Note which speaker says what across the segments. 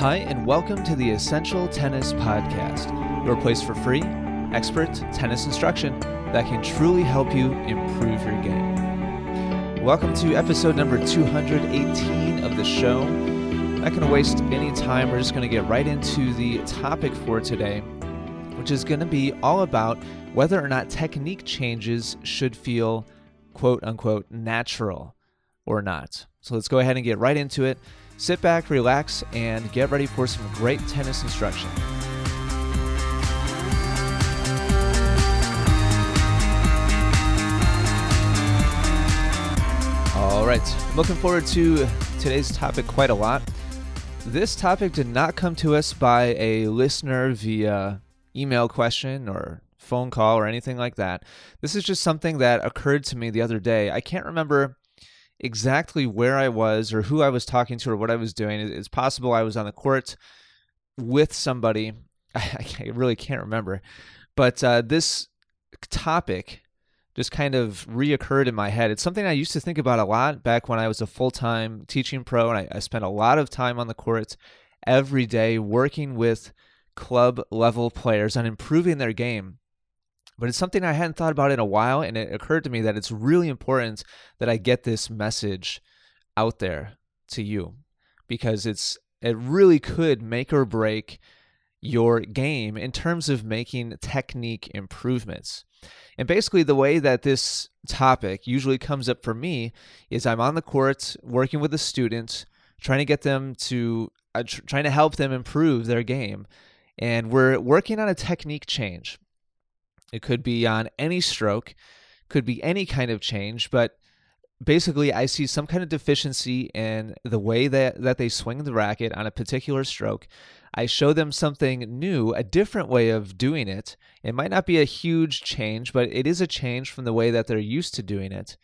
Speaker 1: Hi, and welcome to the Essential Tennis Podcast, your place for free, expert tennis instruction that can truly help you improve your game. Welcome to episode number 218 of the show. Not going to waste any time. We're just going to get right into the topic for today, which is going to be all about whether or not technique changes should feel quote unquote natural or not. So let's go ahead and get right into it. Sit back, relax, and get ready for some great tennis instruction. All right, I'm looking forward to today's topic quite a lot. This topic did not come to us by a listener via email question or phone call or anything like that. This is just something that occurred to me the other day. I can't remember exactly where I was or who I was talking to or what I was doing. It's possible I was on the court with somebody. I really can't remember. But uh, this topic just kind of reoccurred in my head. It's something I used to think about a lot back when I was a full time teaching pro, and I, I spent a lot of time on the court every day working with club level players on improving their game but it's something I hadn't thought about in a while, and it occurred to me that it's really important that I get this message out there to you because it's it really could make or break your game in terms of making technique improvements. And basically, the way that this topic usually comes up for me is I'm on the court working with a student, trying to get them to, uh, tr- trying to help them improve their game. And we're working on a technique change. It could be on any stroke, could be any kind of change, but basically I see some kind of deficiency in the way that, that they swing the racket on a particular stroke. I show them something new, a different way of doing it. It might not be a huge change, but it is a change from the way that they're used to doing it.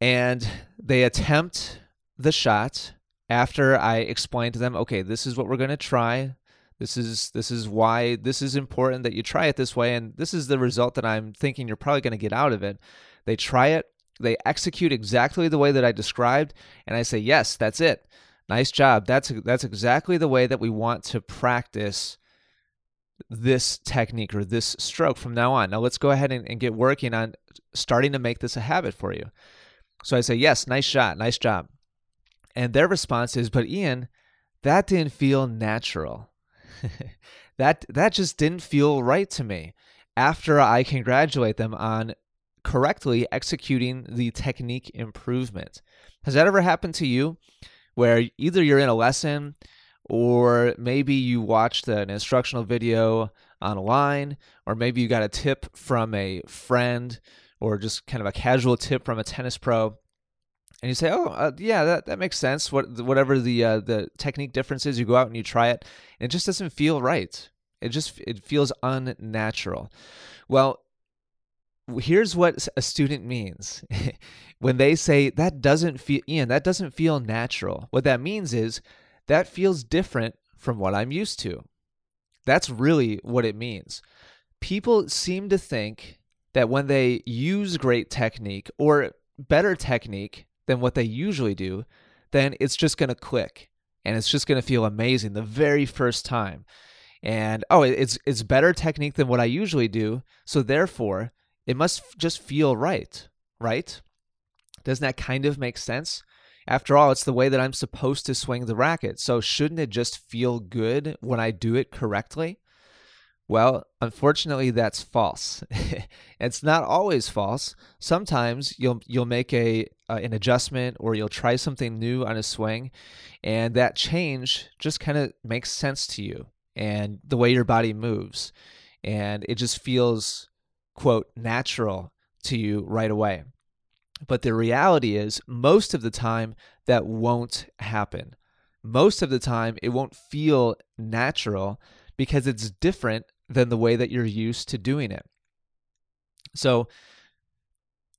Speaker 1: And they attempt the shot after I explain to them, okay, this is what we're going to try. This is this is why this is important that you try it this way and this is the result that I'm thinking you're probably going to get out of it. They try it, they execute exactly the way that I described and I say, "Yes, that's it. Nice job. That's that's exactly the way that we want to practice this technique or this stroke from now on. Now let's go ahead and, and get working on starting to make this a habit for you." So I say, "Yes, nice shot. Nice job." And their response is, "But Ian, that didn't feel natural." that that just didn't feel right to me after I congratulate them on correctly executing the technique improvement. Has that ever happened to you where either you're in a lesson or maybe you watched an instructional video online or maybe you got a tip from a friend or just kind of a casual tip from a tennis pro and you say, "Oh, uh, yeah, that, that makes sense." What whatever the uh, the technique difference is, you go out and you try it, and it just doesn't feel right. It just it feels unnatural. Well, here's what a student means when they say that doesn't feel Ian, that doesn't feel natural. What that means is that feels different from what I'm used to. That's really what it means. People seem to think that when they use great technique or better technique than what they usually do, then it's just going to click and it's just going to feel amazing the very first time. And oh, it's it's better technique than what I usually do, so therefore it must just feel right, right? Doesn't that kind of make sense? After all, it's the way that I'm supposed to swing the racket. So shouldn't it just feel good when I do it correctly? Well, unfortunately, that's false. it's not always false. Sometimes you'll you'll make a uh, an adjustment or you'll try something new on a swing, and that change just kind of makes sense to you and the way your body moves, and it just feels quote natural to you right away. But the reality is, most of the time, that won't happen. Most of the time, it won't feel natural because it's different than the way that you're used to doing it. So,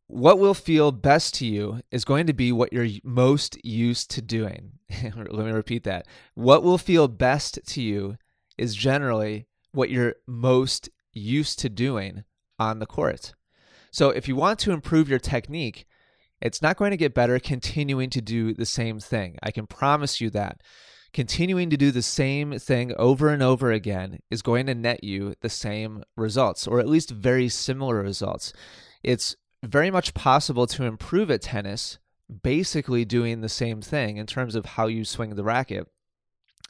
Speaker 1: what will feel best to you is going to be what you're most used to doing. Let me repeat that. What will feel best to you is generally what you're most used to doing on the court. So, if you want to improve your technique, it's not going to get better continuing to do the same thing. I can promise you that. Continuing to do the same thing over and over again is going to net you the same results, or at least very similar results. It's very much possible to improve at tennis basically doing the same thing in terms of how you swing the racket.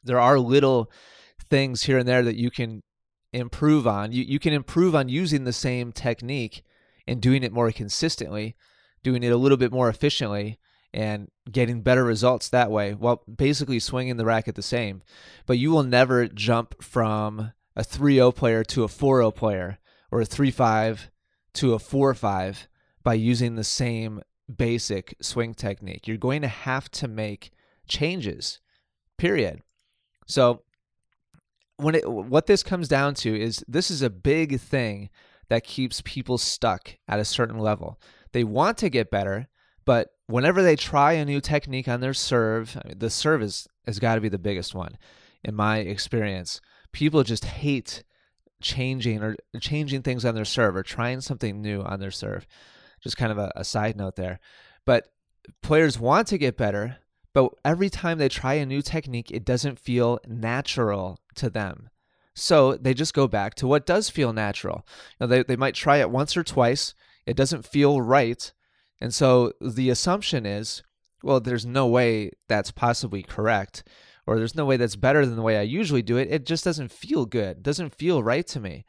Speaker 1: There are little things here and there that you can improve on. You, you can improve on using the same technique and doing it more consistently, doing it a little bit more efficiently, and getting better results that way while basically swinging the racket the same. But you will never jump from a 3 0 player to a 4 0 player or a 3 5 to a 4 5 by using the same basic swing technique. You're going to have to make changes, period. So, when it, what this comes down to is this is a big thing that keeps people stuck at a certain level. They want to get better, but whenever they try a new technique on their serve, I mean, the serve is, has got to be the biggest one in my experience. People just hate changing or changing things on their serve or trying something new on their serve. Just kind of a, a side note there. But players want to get better, but every time they try a new technique, it doesn't feel natural to them. So they just go back to what does feel natural. Know, they, they might try it once or twice, it doesn't feel right, and so the assumption is, well, there's no way that's possibly correct, or there's no way that's better than the way I usually do it. It just doesn't feel good, it doesn't feel right to me.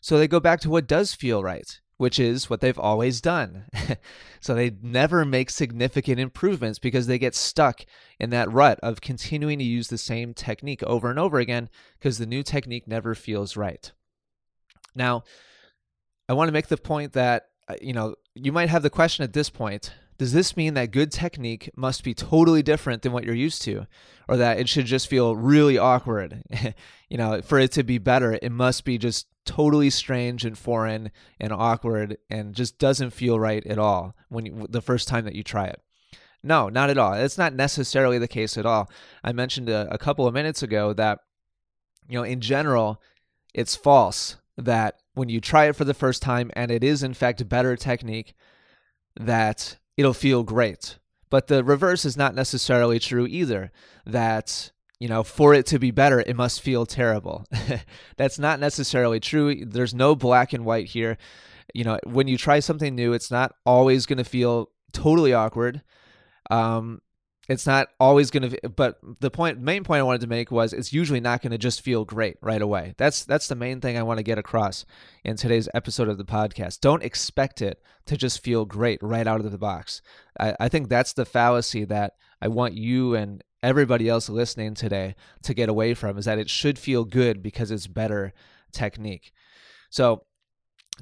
Speaker 1: So they go back to what does feel right, which is what they've always done. so they never make significant improvements because they get stuck in that rut of continuing to use the same technique over and over again because the new technique never feels right. Now, I want to make the point that uh, you know, you might have the question at this point does this mean that good technique must be totally different than what you're used to? Or that it should just feel really awkward? You know for it to be better it must be just totally strange and foreign and awkward and just doesn't feel right at all when you, the first time that you try it. No not at all. It's not necessarily the case at all. I mentioned a, a couple of minutes ago that you know in general it's false that when you try it for the first time and it is in fact better technique that it'll feel great. But the reverse is not necessarily true either that you know, for it to be better, it must feel terrible. That's not necessarily true. There's no black and white here. You know, when you try something new, it's not always going to feel totally awkward. Um, it's not always going to but the point main point i wanted to make was it's usually not going to just feel great right away. That's that's the main thing i want to get across in today's episode of the podcast. Don't expect it to just feel great right out of the box. I, I think that's the fallacy that i want you and everybody else listening today to get away from is that it should feel good because it's better technique. So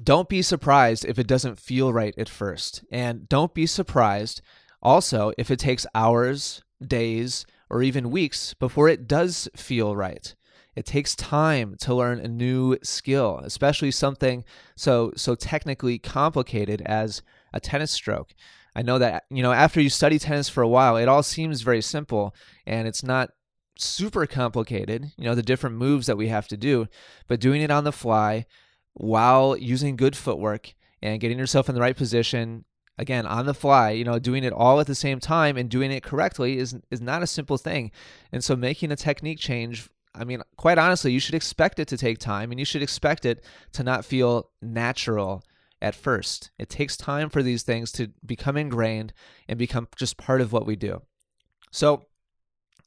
Speaker 1: don't be surprised if it doesn't feel right at first. And don't be surprised also, if it takes hours, days, or even weeks before it does feel right. It takes time to learn a new skill, especially something so so technically complicated as a tennis stroke. I know that you know after you study tennis for a while, it all seems very simple and it's not super complicated, you know, the different moves that we have to do, but doing it on the fly while using good footwork and getting yourself in the right position again on the fly you know doing it all at the same time and doing it correctly is is not a simple thing. And so making a technique change i mean quite honestly you should expect it to take time and you should expect it to not feel natural at first. It takes time for these things to become ingrained and become just part of what we do. So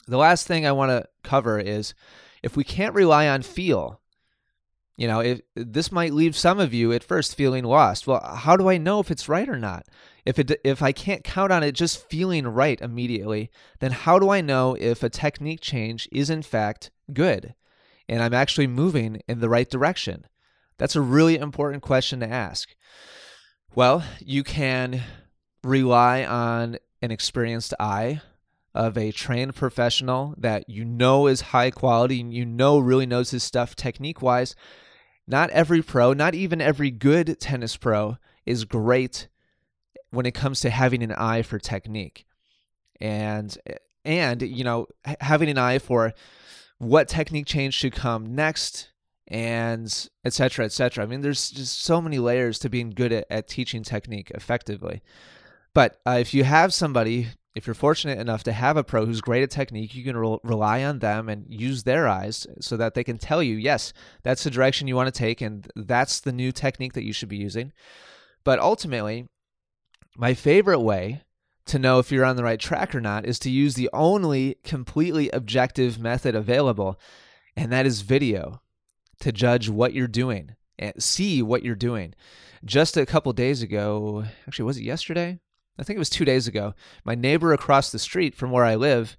Speaker 1: the last thing i want to cover is if we can't rely on feel you know, if this might leave some of you at first feeling lost. Well, how do I know if it's right or not? If it if I can't count on it just feeling right immediately, then how do I know if a technique change is in fact good and I'm actually moving in the right direction? That's a really important question to ask. Well, you can rely on an experienced eye of a trained professional that you know is high quality and you know really knows his stuff technique wise not every pro, not even every good tennis pro, is great when it comes to having an eye for technique. And and you know, having an eye for what technique change should come next and etc etc i mean there's just so many layers to being good at, at teaching technique effectively but uh, if you have somebody if you're fortunate enough to have a pro who's great at technique, you can re- rely on them and use their eyes so that they can tell you, yes, that's the direction you want to take, and that's the new technique that you should be using. But ultimately, my favorite way to know if you're on the right track or not is to use the only completely objective method available, and that is video to judge what you're doing and see what you're doing. Just a couple days ago, actually, was it yesterday? I think it was two days ago. My neighbor across the street from where I live,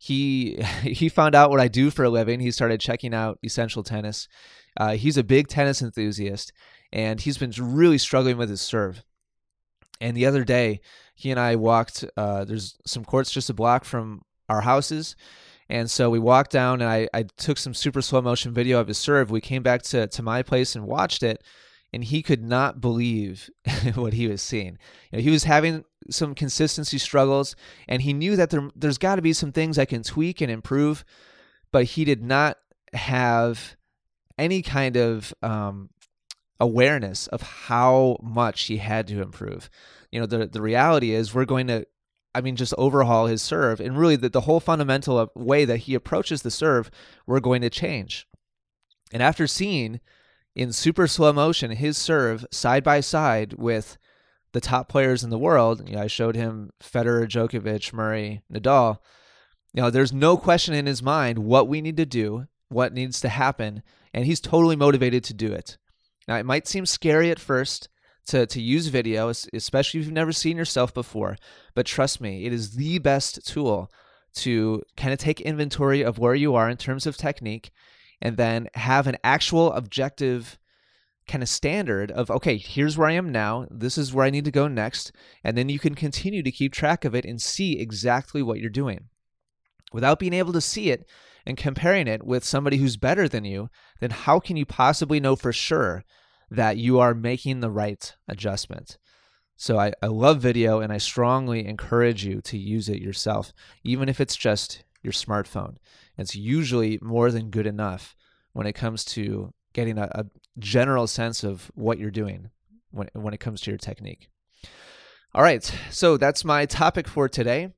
Speaker 1: he he found out what I do for a living. He started checking out Essential Tennis. Uh, he's a big tennis enthusiast, and he's been really struggling with his serve. And the other day, he and I walked. Uh, there's some courts just a block from our houses, and so we walked down, and I, I took some super slow motion video of his serve. We came back to to my place and watched it, and he could not believe what he was seeing. You know, he was having some consistency struggles, and he knew that there there's got to be some things I can tweak and improve, but he did not have any kind of um, awareness of how much he had to improve. You know, the the reality is we're going to I mean, just overhaul his serve. And really, the, the whole fundamental way that he approaches the serve, we're going to change. And after seeing in super slow motion his serve side by side with the top players in the world, you know, I showed him Federer, Djokovic, Murray, Nadal. You know, there's no question in his mind what we need to do, what needs to happen, and he's totally motivated to do it. Now, it might seem scary at first to, to use video, especially if you've never seen yourself before, but trust me, it is the best tool to kind of take inventory of where you are in terms of technique and then have an actual objective kind of standard of okay here's where i am now this is where i need to go next and then you can continue to keep track of it and see exactly what you're doing without being able to see it and comparing it with somebody who's better than you then how can you possibly know for sure that you are making the right adjustment. So I, I love video and I strongly encourage you to use it yourself, even if it's just your smartphone. It's usually more than good enough when it comes to getting a, a general sense of what you're doing when, when it comes to your technique. All right, so that's my topic for today.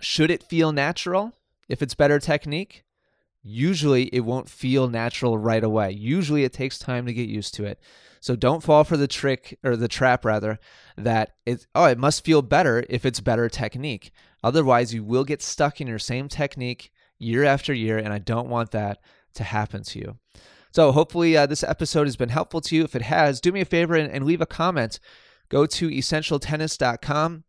Speaker 1: Should it feel natural if it's better technique? usually it won't feel natural right away. Usually it takes time to get used to it. So don't fall for the trick or the trap rather that it oh it must feel better if it's better technique. Otherwise you will get stuck in your same technique year after year and I don't want that to happen to you. So hopefully uh, this episode has been helpful to you. If it has, do me a favor and, and leave a comment. Go to essentialtennis.com,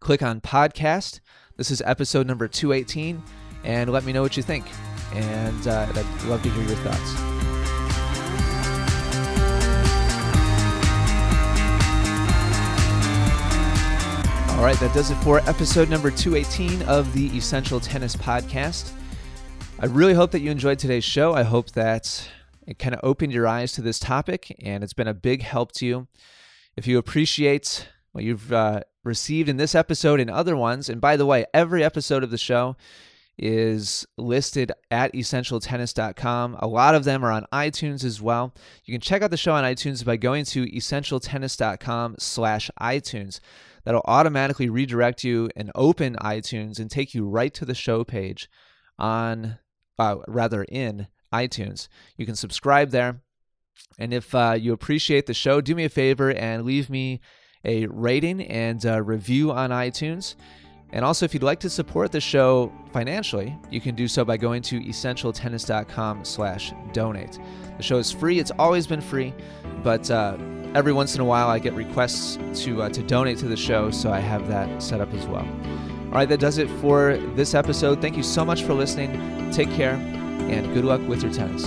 Speaker 1: click on podcast. This is episode number 218 and let me know what you think and uh, I'd love to hear your thoughts. All right, that does it for episode number 218 of the Essential Tennis Podcast. I really hope that you enjoyed today's show. I hope that it kind of opened your eyes to this topic and it's been a big help to you. If you appreciate what you've uh, received in this episode and other ones, and by the way, every episode of the show is listed at essentialtennis.com. A lot of them are on iTunes as well. You can check out the show on iTunes by going to essentialtennis.com slash iTunes. That'll automatically redirect you and open iTunes and take you right to the show page on, uh, rather in iTunes. You can subscribe there. And if uh, you appreciate the show, do me a favor and leave me a rating and a review on iTunes. And also, if you'd like to support the show financially, you can do so by going to essentialtennis.com slash donate. The show is free. It's always been free, but uh, every once in a while I get requests to, uh, to donate to the show, so I have that set up as well. All right, that does it for this episode. Thank you so much for listening. Take care, and good luck with your tennis.